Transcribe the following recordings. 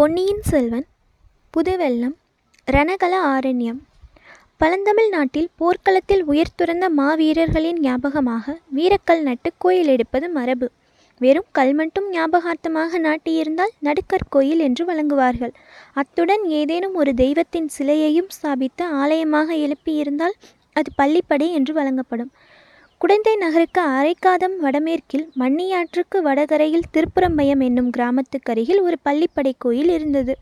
பொன்னியின் செல்வன் புதுவெள்ளம் ரணகல ஆரண்யம். பழந்தமிழ் நாட்டில் போர்க்களத்தில் உயிர் துறந்த மாவீரர்களின் ஞாபகமாக வீரக்கல் நட்டு கோயில் எடுப்பது மரபு. வெறும் கல் மட்டும் ஞாபகார்த்தமாக நாட்டியிருந்தால் நடுக்கற்கோயில் என்று வழங்குவார்கள் அத்துடன் ஏதேனும் ஒரு தெய்வத்தின் சிலையையும் ஸ்தாபித்து ஆலயமாக எழுப்பியிருந்தால் அது பள்ளிப்படை என்று வழங்கப்படும் குடந்தை நகருக்கு அரைக்காதம் வடமேற்கில் மண்ணியாற்றுக்கு வடகரையில் திருப்புறம்பயம் என்னும் கிராமத்துக்கருகில் ஒரு பள்ளிப்படை கோயில் இருந்தது.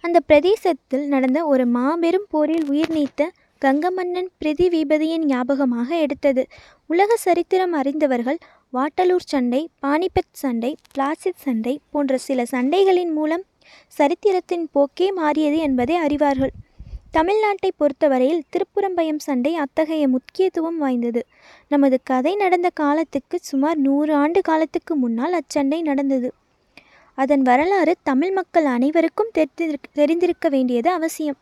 அந்த பிரதேசத்தில் நடந்த ஒரு மாபெரும் போரில் உயிர் நீத்த கங்கமன்னன் பிரிதிவிபதியின் ஞாபகமாக எடுத்தது. உலக சரித்திரம் அறிந்தவர்கள் வாட்டலூர் சண்டை பானிபத் சண்டை பிளாசிட் சண்டை போன்ற சில சண்டைகளின் மூலம் சரித்திரத்தின் போக்கே மாறியது என்பதை அறிவார்கள். தமிழ்நாட்டை பொறுத்தவரையில் திருப்புறம்பயம் சண்டை அத்தகைய முக்கியத்துவம் வாய்ந்தது. நமது கதை நடந்த காலத்துக்கு சுமார் நூறு ஆண்டு காலத்துக்கு முன்னால் அச்சண்டை நடந்தது. அதன் வரலாறு தமிழ் மக்கள் அனைவருக்கும் தெரிந்திருக்க தெரிந்திருக்க வேண்டியது அவசியம்.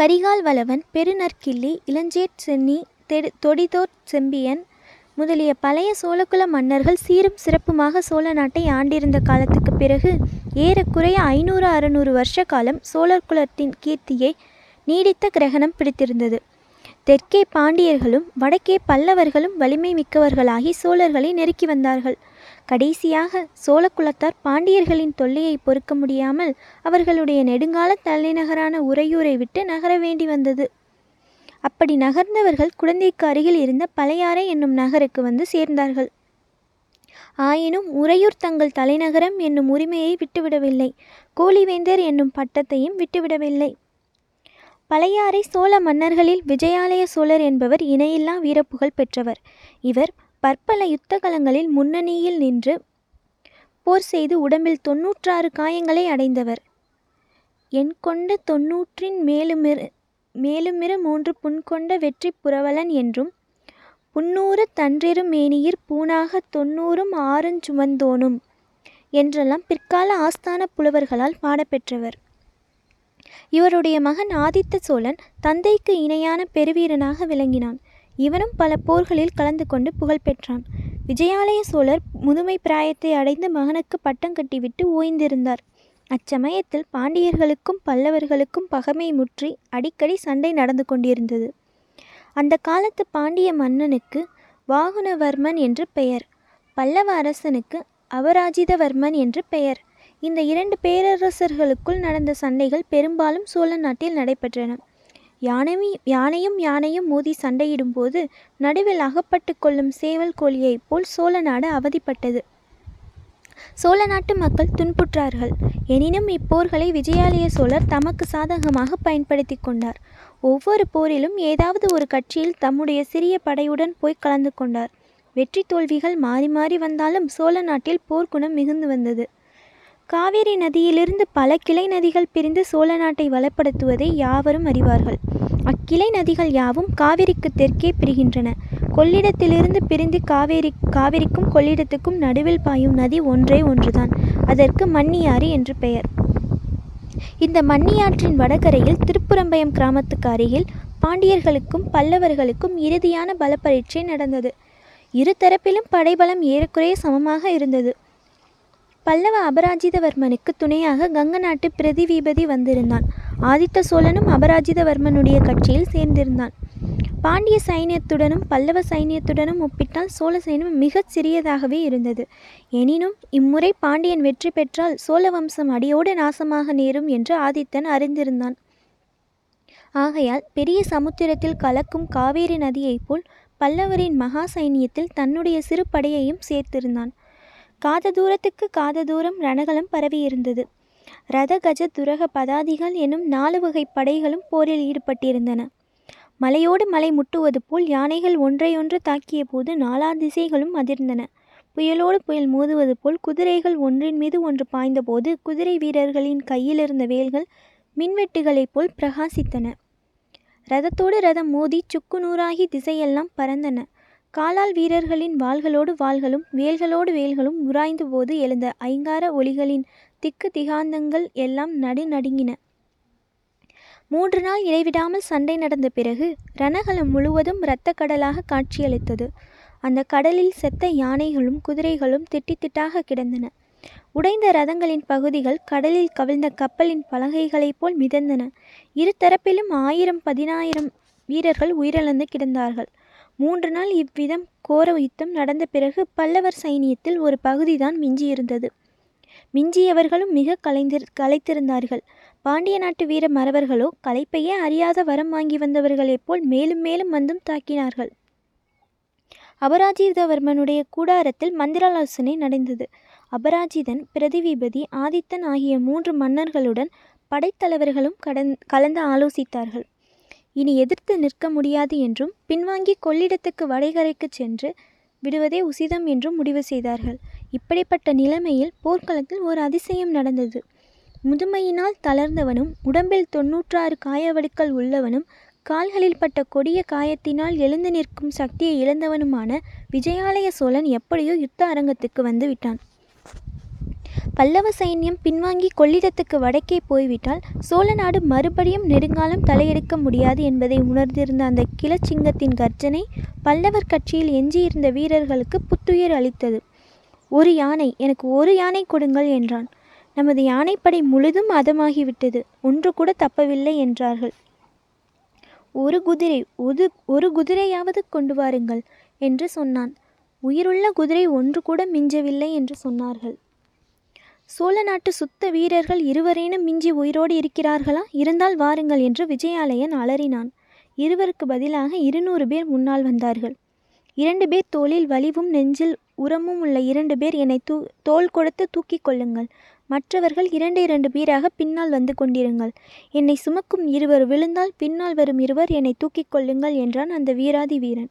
கரிகால் வளவன் பெருநற்கிள்ளி இளஞ்சேட் சென்னி தெடு தொடிதோர் செம்பியன் முதலிய பழைய சோழகுல மன்னர்கள் சீரும் சிறப்புமாக சோழ நாட்டை ஆண்டிருந்த காலத்துக்கு பிறகு ஏறக்குறைய ஐநூறு அறுநூறு வருஷ காலம் சோழர் குலத்தின் கீர்த்தியை நீடித்த கிரகணம் பிடித்திருந்தது. தெற்கே பாண்டியர்களும் வடக்கே பல்லவர்களும் வலிமை மிக்கவர்களாகி சோழர்களை நெருக்கி வந்தார்கள். கடைசியாக சோழகுலத்தார் பாண்டியர்களின் தொல்லையை பொறுக்க முடியாமல் அவர்களுடைய நெடுங்கால தலைநகரான உறையூரை விட்டு நகர வேண்டி வந்தது. அப்படி நகர்ந்தவர்கள் குழந்தைக்கு அருகில் இருந்த பழையாறை என்னும் நகருக்கு வந்து சேர்ந்தார்கள். ஆயினும் உறையூர் தங்கள் தலைநகரம் என்னும் உரிமையை விட்டுவிடவில்லை. கூலிவேந்தர் என்னும் பட்டத்தையும் விட்டுவிடவில்லை. பழையாறை சோழ மன்னர்களில் விஜயாலய சோழர் என்பவர் இணையில்லா வீரப்புகழ் பெற்றவர். இவர் பற்பல யுத்தகலங்களில் முன்னணியில் நின்று போர் செய்து உடம்பில் தொன்னூற்றாறு காயங்களை அடைந்தவர். என் கொண்ட தொன்னூற்றின் மேலுமிரு மேலுமிரு மூன்று புண்கொண்ட வெற்றி புரவலன் என்றும் புன்னூறு தன்றிரு மேனியிற் பூணாக தொன்னூறும் ஆறுஞ்சுமந்தோனும் என்றெல்லாம் பிற்கால ஆஸ்தான புலவர்களால் பாடப்பெற்றவர். இவருடைய மகன் ஆதித்த சோழன் தந்தைக்கு இணையான பெருவீரனாக விளங்கினான். இவனும் பல போர்களில் கலந்து கொண்டு புகழ் பெற்றான். விஜயாலய சோழர் முதுமை பிராயத்தை அடைந்து மகனுக்கு பட்டம் கட்டிவிட்டு ஓய்ந்திருந்தார். அச்சமயத்தில் பாண்டியர்களுக்கும் பல்லவர்களுக்கும் பகைமை முற்றி அடிக்கடி சண்டை நடந்து கொண்டிருந்தது. அந்த காலத்து பாண்டிய மன்னனுக்கு வாகுனவர்மன் என்று பெயர். பல்லவ அரசனுக்கு அபராஜிதவர்மன் என்று பெயர். இந்த இரண்டு பேரரசர்களுக்குள் நடந்த சண்டைகள் பெரும்பாலும் சோழ நாட்டில் நடைபெற்றன. யானை யானையும் யானையும் மோதி சண்டையிடும்போது நடுவில் அகப்பட்டு கொள்ளும் சேவல் கோழியைப் போல் சோழ நாடு அவதிப்பட்டது. சோழ நாட்டு மக்கள் துன்புற்றார்கள். எனினும் இப்போர்களை விஜயாலய சோழர் தமக்கு சாதகமாக பயன்படுத்தி கொண்டார். ஒவ்வொரு போரிலும் ஏதாவது ஒரு கட்சியில் தம்முடைய சிறிய படையுடன் போய் கலந்து கொண்டார். வெற்றி தோல்விகள் மாறி மாறி வந்தாலும் சோழ நாட்டில் போர்க்குணம் மிகுந்து வந்தது. காவேரி நதியிலிருந்து பல கிளை நதிகள் பிரிந்து சோழ நாட்டை வளப்படுத்துவதை யாவரும் அறிவார்கள். அக்கிளை நதிகள் யாவும் காவிரிக்கு தெற்கே பிரிகின்றன. கொள்ளிடத்திலிருந்து பிரிந்து காவேரி காவிரிக்கும் கொள்ளிடத்துக்கும் நடுவில் பாயும் நதி ஒன்றே ஒன்றுதான். அதற்கு மன்னியாறு என்று பெயர். இந்த மன்னியாற்றின் வடகரையில் திருப்புறம்பயம் கிராமத்துக்கு அருகில் பாண்டியர்களுக்கும் பல்லவர்களுக்கும் இறுதியான பலப்பரீட்சை நடந்தது. இரு தரப்பிலும் படைபலம் ஏறக்குறைய சமமாக இருந்தது. பல்லவ அபராஜிதவர்மனுக்கு துணையாக கங்க நாட்டு பிரதிவீபதி வந்திருந்தான். ஆதித்த சோழனும் அபராஜிதவர்மனுடைய கட்சியில் சேர்ந்திருந்தான். பாண்டிய சைனியத்துடனும் பல்லவ சைனியத்துடனும் ஒப்பிட்டால் சோழ சைன்யம் மிகச் சிறியதாகவே இருந்தது. எனினும் இம்முறை பாண்டியன் வெற்றி பெற்றால் சோழ வம்சம் அடியோடு நாசமாக நேரும் என்று ஆதித்தன் அறிந்திருந்தான். ஆகையால் பெரிய சமுத்திரத்தில் கலக்கும் காவேரி நதியைப் போல் பல்லவரின் மகா சைனியத்தில் தன்னுடைய சிறு படையையும் சேர்த்திருந்தான். காத தூரத்துக்கு காத தூரம் ரணகலம் பரவியிருந்தது. ரத கஜ துரக பதாதிகள் எனும் நாலு வகை படைகளும் போரில் ஈடுபட்டிருந்தன. மலையோடு மலை முட்டுவது போல் யானைகள் ஒன்றையொன்று தாக்கிய போது நாலா திசைகளும் அதிர்ந்தன. புயலோடு புயல் மோதுவது போல் குதிரைகள் ஒன்றின் மீது ஒன்று பாய்ந்தபோது குதிரை வீரர்களின் கையிலிருந்த வேல்கள் மின்வெட்டுகளைப் போல் பிரகாசித்தன. ரதத்தோடு ரதம் மோதி சுக்கு நூறாகி திசையெல்லாம் பறந்தன. காலால் வீரர்களின் வாள்களோடு வாள்களும் வேல்களோடு வேல்களும் உராய்ந்த போது எழுந்த ஐங்கார ஒளிகளின் திக்கு திகாந்தங்கள் எல்லாம் நடு நடுங்கின மூன்று நாள் இடைவிடாமல் சண்டை நடந்த பிறகு ரணகலம் முழுவதும் இரத்த கடலாக காட்சியளித்தது. அந்த கடலில் செத்த யானைகளும் குதிரைகளும் திட்டி திட்டாக கிடந்தன. உடைந்த ரதங்களின் பகுதிகள் கடலில் கவிழ்ந்த கப்பலின் பலகைகளைப் போல் மிதந்தன. இரு தரப்பிலும் ஆயிரம் பதினாயிரம் வீரர்கள் உயிரிழந்து கிடந்தார்கள். மூன்று நாள் இவ்விதம் கோர யுத்தம் நடந்த பிறகு பல்லவர் சைனியத்தில் ஒரு பகுதிதான் மிஞ்சியிருந்தது. மிஞ்சியவர்களும் மிக கலைந்திரு கலைத்திருந்தார்கள் பாண்டிய நாட்டு வீர மறவர்களோ களைப்பையே அறியாத வரம் வாங்கி வந்தவர்களைப் போல் மேலும் மேலும் வந்தும் தாக்கினார்கள். அபராஜிதவர்மனுடைய கூடாரத்தில் மந்திராலோசனை நடந்தது. அபராஜிதன் பிரதிவிபதி ஆதித்தன் ஆகிய மூன்று மன்னர்களுடன் படைத்தலைவர்களும் கடந் கலந்து ஆலோசித்தார்கள். இனி எதிர்த்து நிற்க முடியாது என்றும் பின்வாங்கி கொள்ளிடத்துக்கு வடைகரைக்கு சென்று விடுவதே உசிதம் என்றும் முடிவு செய்தார்கள். இப்படிப்பட்ட நிலைமையில் போர்க்களத்தில் ஒரு அதிசயம் நடந்தது. முதுமையினால் தளர்ந்தவனும் உடம்பில் தொன்னூற்றாறு காயவடுக்கள் உள்ளவனும் கால்களில் பட்ட கொடிய காயத்தினால் எழுந்து நிற்கும் சக்தியை இழந்தவனுமான விஜயாலய சோழன் எப்படியோ யுத்த அரங்கத்துக்கு வந்து விட்டான். பல்லவ சைன்யம் பின்வாங்கி கொள்ளிடத்துக்கு வடக்கே போய்விட்டால் சோழ நாடு மறுபடியும் நெடுங்காலம் தலையெடுக்க முடியாது என்பதை உணர்ந்திருந்த அந்த கிளச்சிங்கத்தின் கர்ஜனை பல்லவர் கட்சியில் எஞ்சியிருந்த வீரர்களுக்கு புத்துயிர் அளித்தது. ஒரு யானை எனக்கு ஒரு யானை கொடுங்கள் என்றான். நமது யானைப்படை முழுதும் அதமாகிவிட்டது. ஒன்று கூட தப்பவில்லை என்றார்கள். ஒரு குதிரை ஒரு ஒரு குதிரையாவது கொண்டு வாருங்கள் என்று சொன்னான். உயிருள்ள குதிரை ஒன்று கூட மிஞ்சவில்லை என்று சொன்னார்கள். சோழ நாட்டு சுத்த வீரர்கள் இருவரேனும் மிஞ்சி உயிரோடு இருக்கிறார்களா? இருந்தால் வாருங்கள் என்று விஜயாலயன் அலறினான். இருவருக்கு பதிலாக இருநூறு பேர் முன்னால் வந்தார்கள். இரண்டு பேர் தோளில் வலிவும் நெஞ்சில் உரமும் உள்ள இரண்டு பேர் என்னை தூ தோல் கொடுத்து தூக்கிக் கொள்ளுங்கள். மற்றவர்கள் இரண்டு இரண்டு பேராக பின்னால் வந்து கொண்டிருங்கள். என்னை சுமக்கும் இருவர் விழுந்தால் பின்னால் வரும் இருவர் என்னை தூக்கிக் கொள்ளுங்கள் என்றான் அந்த வீராதி வீரன்.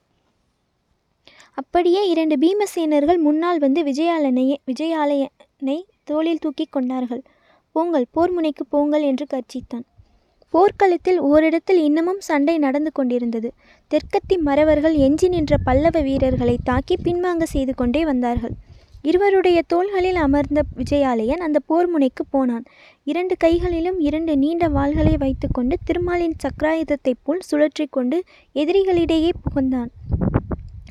அப்படியே இரண்டு பீமசேனர்கள் முன்னால் வந்து விஜயாலனையே விஜயாலயனை தோளில் தூக்கி கொண்டார்கள். போங்கள் போர் முனைக்கு போங்கள் என்று கர்ச்சித்தான் போர்க்களத்தில் ஓரிடத்தில் இன்னமும் சண்டை நடந்து கொண்டிருந்தது. தெற்கத்தி மறவர்கள் எஞ்சி நின்ற பல்லவ வீரர்களை தாக்கி பின்வாங்க செய்து கொண்டே வந்தார்கள். இருவருடைய தோள்களில் அமர்ந்த விஜயாலயன் அந்த போர் முனைக்கு போனான். இரண்டு கைகளிலும் இரண்டு நீண்ட வாள்களை வைத்துக்கொண்டு திருமாலின் சக்கராயுதத்தைப் போல் சுழற்றி கொண்டு எதிரிகளிடையே புகுந்தான்.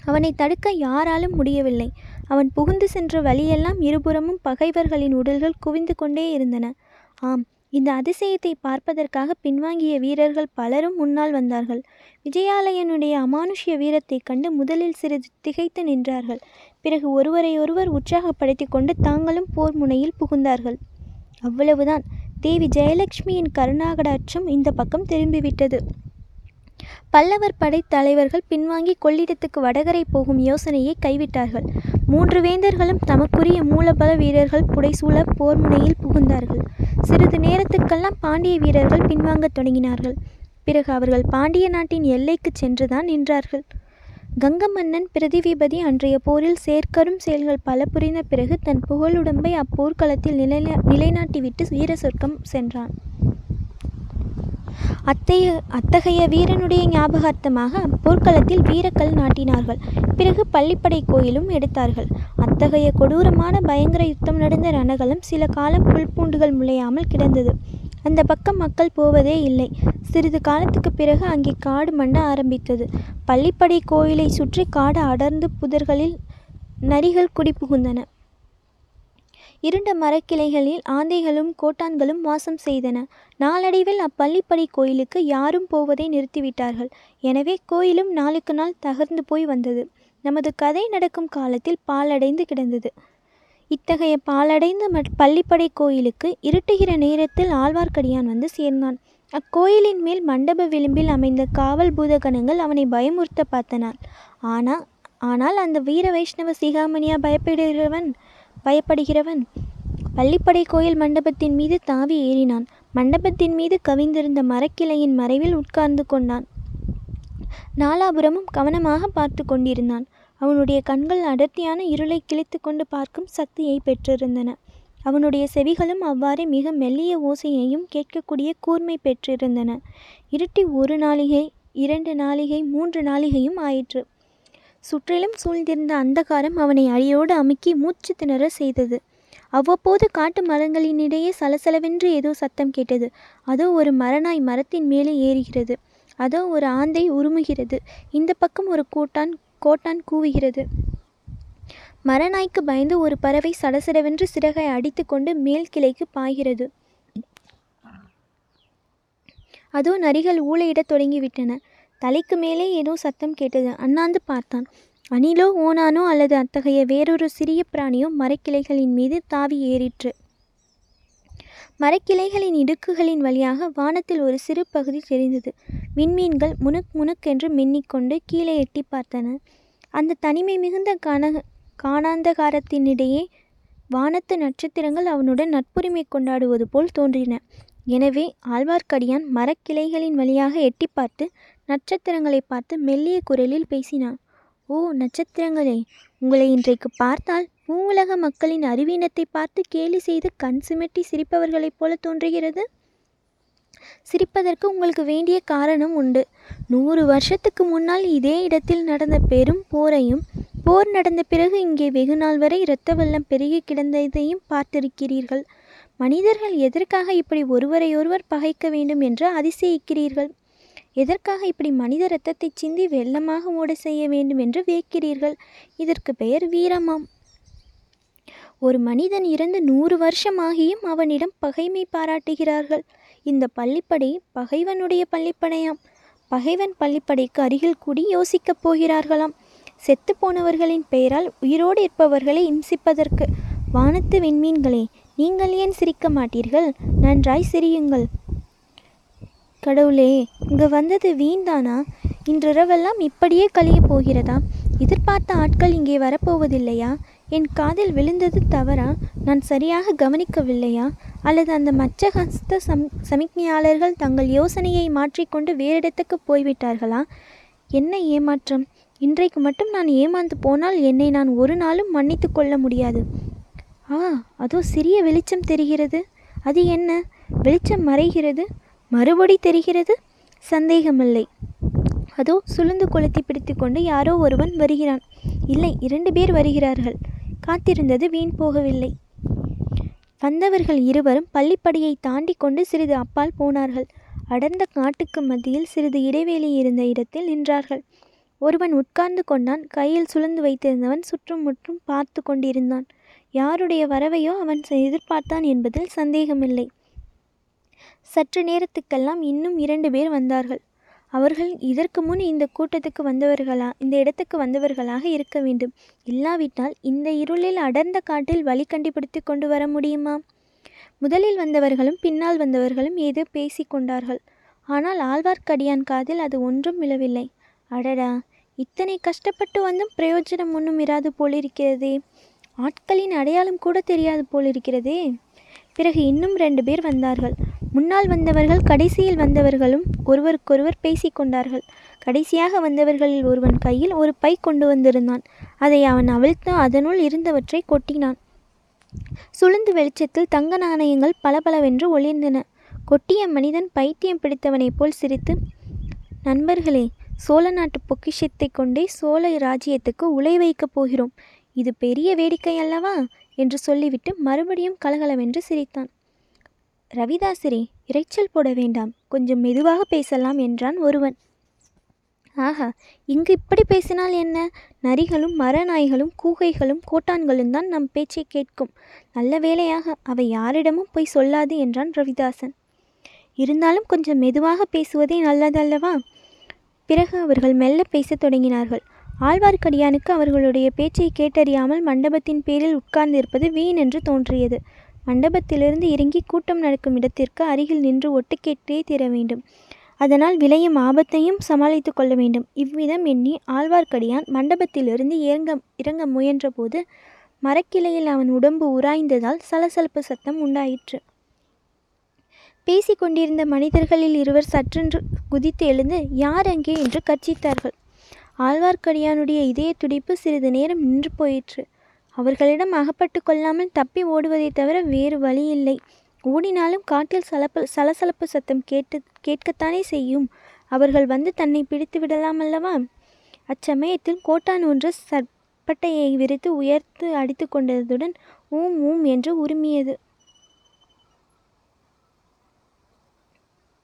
அவனை தடுக்க யாராலும் முடியவில்லை. அவன் புகுந்து சென்ற வழியெல்லாம் இருபுறமும் பகைவர்களின் உடல்கள் குவிந்து கொண்டே இருந்தன. ஆம் இந்த அதிசயத்தை பார்ப்பதற்காக பின்வாங்கிய வீரர்கள் பலரும் முன்னால் வந்தார்கள். விஜயாலயனுடைய அமானுஷ்ய வீரத்தைக் கண்டு முதலில் சிறிது திகைத்து நின்றார்கள். பிறகு ஒருவரையொருவர் உற்சாகப்படுத்தி கொண்டு தாங்களும் போர் முனையில் புகுந்தார்கள். அவ்வளவுதான். தேவி ஜெயலட்சுமியின் கருணாகடாட்சம் இந்த பக்கம் திரும்பிவிட்டது. பல்லவர் படைத்தலைவர்கள் பின்வாங்கி கொள்ளிடத்துக்கு வடகரை போகும் யோசனையை கைவிட்டார்கள். மூன்று வேந்தர்களும் தமக்குரிய மூலபல வீரர்கள் புடைசூழ போர் முனையில் புகுந்தார்கள். சிறிது நேரத்துக்கெல்லாம் பாண்டிய வீரர்கள் பின்வாங்கத் தொடங்கினார்கள். பிறகு அவர்கள் பாண்டிய நாட்டின் எல்லைக்கு சென்றுதான் நின்றார்கள். கங்க மன்னன் பிரதிவிபதி அன்றைய போரில் சேர்க்கரும் செயல்கள் பல புரிந்த பிறகு தன் புகழுடம்பை அப்போர்க்களத்தில் நிலை நிலைநாட்டிவிட்டு வீர சொர்க்கம் சென்றான். அத்தைய அத்தகைய வீரனுடைய ஞாபகார்த்தமாக அப்போர்க்களத்தில் வீரக்கல் நாட்டினார்கள். பிறகு பள்ளிப்படை கோயிலும் எடுத்தார்கள். அத்தகைய கொடூரமான பயங்கர யுத்தம் நடந்த ரணகலம் சில காலம் புல் பூண்டுகள் முளையாமல் கிடந்தது. அந்த பக்கம் மக்கள் போவதே இல்லை. சிறிது காலத்துக்கு பிறகு அங்கே காடு மண்ட ஆரம்பித்தது. பள்ளிப்படை கோயிலை சுற்றி காடு அடர்ந்து புதர்களில் நரிகள் குடிபுகுந்தன இருண்ட மரக்கிளைகளில் ஆந்தைகளும் கோட்டான்களும் வாசம் செய்தன. நாளடைவில் அப்பள்ளிப்படை கோயிலுக்கு யாரும் போவதை நிறுத்திவிட்டார்கள். எனவே கோயிலும் நாளுக்கு நாள் தகர்ந்து போய் வந்தது. நமது கதை நடக்கும் காலத்தில் பாலடைந்து கிடந்தது. இத்தகைய பாலடைந்த மட் பள்ளிப்படை கோயிலுக்கு இருட்டுகிற நேரத்தில் ஆழ்வார்க்கடியான் வந்து சேர்ந்தான். அக்கோயிலின் மேல் மண்டப விளிம்பில் அமைந்த காவல் பூதகணங்கள் அவனை பயமுறுத்த பார்த்தனர். ஆனால் ஆனால் அந்த வீர வைஷ்ணவ சிகாமணியா பயப்படுகிறவன் பயப்படுகிறவன். பள்ளிப்படை கோயில் மண்டபத்தின் மீது தாவி ஏறினான். மண்டபத்தின் மீது கவிந்திருந்த மரக்கிளையின் மறைவில் உட்கார்ந்து கொண்டான். நாலாபுரமும் கவனமாக பார்த்து கொண்டிருந்தான். அவனுடைய கண்கள் அடர்த்தியான இருளை கிழித்து கொண்டு பார்க்கும் சக்தியை பெற்றிருந்தன. அவனுடைய செவிகளும் அவ்வாறே மிக மெல்லிய ஓசையையும் கேட்கக்கூடிய கூர்மை பெற்றிருந்தன. இருட்டி ஒரு நாளிகை இரண்டு நாளிகை மூன்று நாளிகையும் ஆயிற்று. சுற்றிலும் சூழ்ந்திருந்த அந்தகாரம் அவனை அடியோடு அமுக்கி மூச்சு திணற செய்தது. அவ்வப்போது காட்டு மரங்களினிடையே சலசலவென்று ஏதோ சத்தம் கேட்டது. அதோ ஒரு மரநாய் மரத்தின் மேலே ஏறுகிறது. அதோ ஒரு ஆந்தை உருமுகிறது. இந்த பக்கம் ஒரு கூட்டான் கோட்டான் கூவுகிறது. மரநாய்க்கு பயந்து ஒரு பறவை சடசடவென்று சிறகை அடித்துக்கொண்டு மேல் கிளைக்கு பாய்கிறது. அதோ நரிகள் ஊளையிடத் தொடங்கிவிட்டன. தலைக்கு மேலே ஏதோ சத்தம் கேட்டது. அண்ணாந்து பார்த்தான். அணிலோ ஓனானோ அல்லது அத்தகைய வேறொரு சிறிய பிராணியோ மரக்கிளைகளின் மீது தாவி ஏறிற்று. மரக்கிளைகளின் இடுக்குகளின் வழியாக வானத்தில் ஒரு சிறு பகுதி தெரிந்தது. விண்மீன்கள் முணுக் முணுக்கென்று மின்னிக்கொண்டு கீழே எட்டி பார்த்தன. அந்த தனிமை மிகுந்த கான காணாந்தகாரத்தினிடையே வானத்து நட்சத்திரங்கள் அவனுடன் நட்புரிமை கொண்டாடுவது போல் தோன்றின. எனவே ஆழ்வார்க்கடியான் மரக்கிளைகளின் வழியாக எட்டி பார்த்து நட்சத்திரங்களை பார்த்து மெல்லிய குரலில் பேசினான். ஓ நட்சத்திரங்களே உங்களை இன்றைக்கு பார்த்தால் பூவுலக மக்களின் அறிவீனத்தை பார்த்து கேலி செய்து கண் சிமிட்டி சிரிப்பவர்களைப் போல தோன்றுகிறது. சிரிப்பதற்கு உங்களுக்கு வேண்டிய காரணம் உண்டு. நூறு வருஷத்துக்கு முன்னால் இதே இடத்தில் நடந்த பெரும் போரையும் போர் நடந்த பிறகு இங்கே வெகு நாள் வரை இரத்த வெள்ளம் பெருகி கிடந்ததையும் பார்த்திருக்கிறீர்கள். மனிதர்கள் எதற்காக இப்படி ஒருவரையொருவர் பகைக்க வேண்டும் என்று அதிசயிக்கிறீர்கள்? எதற்காக இப்படி மனித இரத்தத்தை சிந்தி வெள்ளமாக ஓட செய்ய வேண்டும் என்று வியக்கிறீர்கள்? இதற்கு பெயர் வீரமாம். ஒரு மனிதன் இறந்து நூறு வருஷமாகியும் அவனிடம் பகைமை பாராட்டுகிறார்கள். இந்த பள்ளிப்படை பகைவனுடைய பள்ளிப்படையாம் பகைவன் பள்ளிப்படைக்கு அருகில் கூடி யோசிக்கப் போகிறார்களாம். செத்து போனவர்களின் பெயரால் உயிரோடு இருப்பவர்களை இம்சிப்பதற்கு. வானத்து விண்மீன்களே நீங்கள் ஏன் சிரிக்க மாட்டீர்கள்? நன்றாய் சிரியுங்கள். கடவுளே இங்கு வந்தது வீண்தானா? இன்றிரவெல்லாம் இப்படியே கழியப் போகிறதா? எதிர்பார்த்த ஆட்கள் இங்கே வரப்போவதில்லையா? என் காதில் விழுந்தது தவறா? நான் சரியாக கவனிக்கவில்லையா? அல்லது அந்த மச்சஹஸ்த சம் சமிக்ஞையாளர்கள் தங்கள் யோசனையை மாற்றிக்கொண்டு வேறிடத்துக்கு போய்விட்டார்களா? என்ன ஏமாற்றம்? இன்றைக்கு மட்டும் நான் ஏமாந்து போனால் என்னை நான் ஒரு நாளும் மன்னித்து கொள்ள முடியாது. ஆ அதோ சிறிய வெளிச்சம் தெரிகிறது. அது என்ன? வெளிச்சம் மறைகிறது? மறுபடி தெரிகிறது? சந்தேகமில்லை. அதோ சுளுந்து கொளுத்தி பிடித்து கொண்டு யாரோ ஒருவன் வருகிறான். இல்லை இரண்டு பேர் வருகிறார்கள். காத்திருந்தது வீண் போகவில்லை. வந்தவர்கள் இருவரும் பள்ளிப்படியை தாண்டி கொண்டு சிறிது அப்பால் போனார்கள். அடர்ந்த காட்டுக்கு மத்தியில் சிறிது இடைவெளி இருந்த இடத்தில் நின்றார்கள். ஒருவன் உட்கார்ந்து கொண்டான். கையில் சுழந்து வைத்திருந்தவன் சுற்றும் முற்றும் பார்த்து கொண்டிருந்தான். யாருடைய வரவையோ அவன் எதிர்பார்த்தான் என்பதில் சந்தேகமில்லை. சற்று நேரத்துக்கெல்லாம் இன்னும் இரண்டு பேர் வந்தார்கள். அவர்கள் இதற்கு முன் இந்த கூட்டத்துக்கு வந்தவர்களா இந்த இடத்துக்கு வந்தவர்களாக இருக்க வேண்டும். இல்லாவிட்டால் இந்த இருளில் அடர்ந்த காட்டில் வழி கண்டுபிடித்து கொண்டு வர முடியுமா? முதலில் வந்தவர்களும் பின்னால் வந்தவர்களும் ஏதோ பேசி கொண்டார்கள். ஆனால் ஆழ்வார்க்கடியான் காதில் அது ஒன்றும் விழவில்லை. அடடா இத்தனை கஷ்டப்பட்டு வந்தும் பிரயோஜனம் ஒன்றும் இராது போலிருக்கிறதே. ஆட்களின் அடையாளம் கூட தெரியாது போலிருக்கிறதே. பிறகு இன்னும் ரெண்டு பேர் வந்தார்கள். முன்னால் வந்தவர்கள் கடைசியில் வந்தவர்களும் ஒருவருக்கொருவர் பேசிக்கொண்டார்கள் கடைசியாக வந்தவர்களில் ஒருவன் கையில் ஒரு பை கொண்டு வந்திருந்தான். அதை அவன் அவிழ்த்து அதனுள் இருந்தவற்றை கொட்டினான். சுளுந்து வெளிச்சத்தில் தங்க நாணயங்கள் பளபளவென்று ஒளிர்ந்தன. கொட்டிய மனிதன் பைத்தியம் பிடித்தவனைப் போல் சிரித்து நண்பர்களே சோழ நாட்டு பொக்கிஷத்தை கொண்டே சோழ ராஜ்யத்துக்கு உலை வைக்கப் போகிறோம். இது பெரிய வேடிக்கை அல்லவா? என்று சொல்லிவிட்டு மறுபடியும் கலகலவென்று சிரித்தான். ரவிதாசரே இரைச்சல் போட வேண்டாம். கொஞ்சம் மெதுவாக பேசலாம் என்றான் ஒருவன். ஆஹா இங்கு இப்படி பேசினால் என்ன? நரிகளும் மரநாய்களும் கூகைகளும் கோட்டான்களும் தான் நம் பேச்சை கேட்கும். நல்ல வேளையாக அவை யாரிடமும் போய் சொல்லாது என்றான் ரவிதாசன். இருந்தாலும் கொஞ்சம் மெதுவாக பேசுவதே நல்லதல்லவா? பிறகு அவர்கள் மெல்ல பேசத் தொடங்கினார்கள். ஆழ்வார்க்கடியானுக்கு அவர்களுடைய பேச்சை கேட்டறியாமல் மண்டபத்தின் பேரில் உட்கார்ந்திருப்பது வீண் என்று தோன்றியது. மண்டபத்திலிருந்து இறங்கி கூட்டம் நடக்கும் இடத்திற்கு அருகில் நின்று ஒட்டு கேட்டே தீர வேண்டும். அதனால் விளையும் ஆபத்தையும் சமாளித்து கொள்ள வேண்டும். இவ்விதம் எண்ணி ஆழ்வார்க்கடியான் மண்டபத்திலிருந்து இறங்க இறங்க முயன்றபோது மரக்கிளையில் அவன் உடம்பு உராய்ந்ததால் சலசலப்பு சத்தம் உண்டாயிற்று. பேசிக்கொண்டிருந்த மனிதர்களில் இருவர் சற்றென்று குதித்து எழுந்து யார் அங்கே? என்று கர்ச்சித்தார்கள் ஆழ்வார்க்கடியானுடைய இதய துடிப்பு சிறிது நேரம் நின்று போயிற்று. அவர்களிடம் அகப்பட்டு கொள்ளாமல் தப்பி ஓடுவதை தவிர வேறு வழியில்லை. ஓடினாலும் காட்டில் சலப்பு சலசலப்பு சத்தம் கேட்டு கேட்கத்தானே செய்யும். அவர்கள் வந்து தன்னை பிடித்து விடலாம் அல்லவா அச்சமயத்தில் கோட்டான் ஒன்று சற்பட்டையை விரித்து உயர்த்து அடித்து கொண்டதுடன் ஊம் ஊம் என்று உருமியது.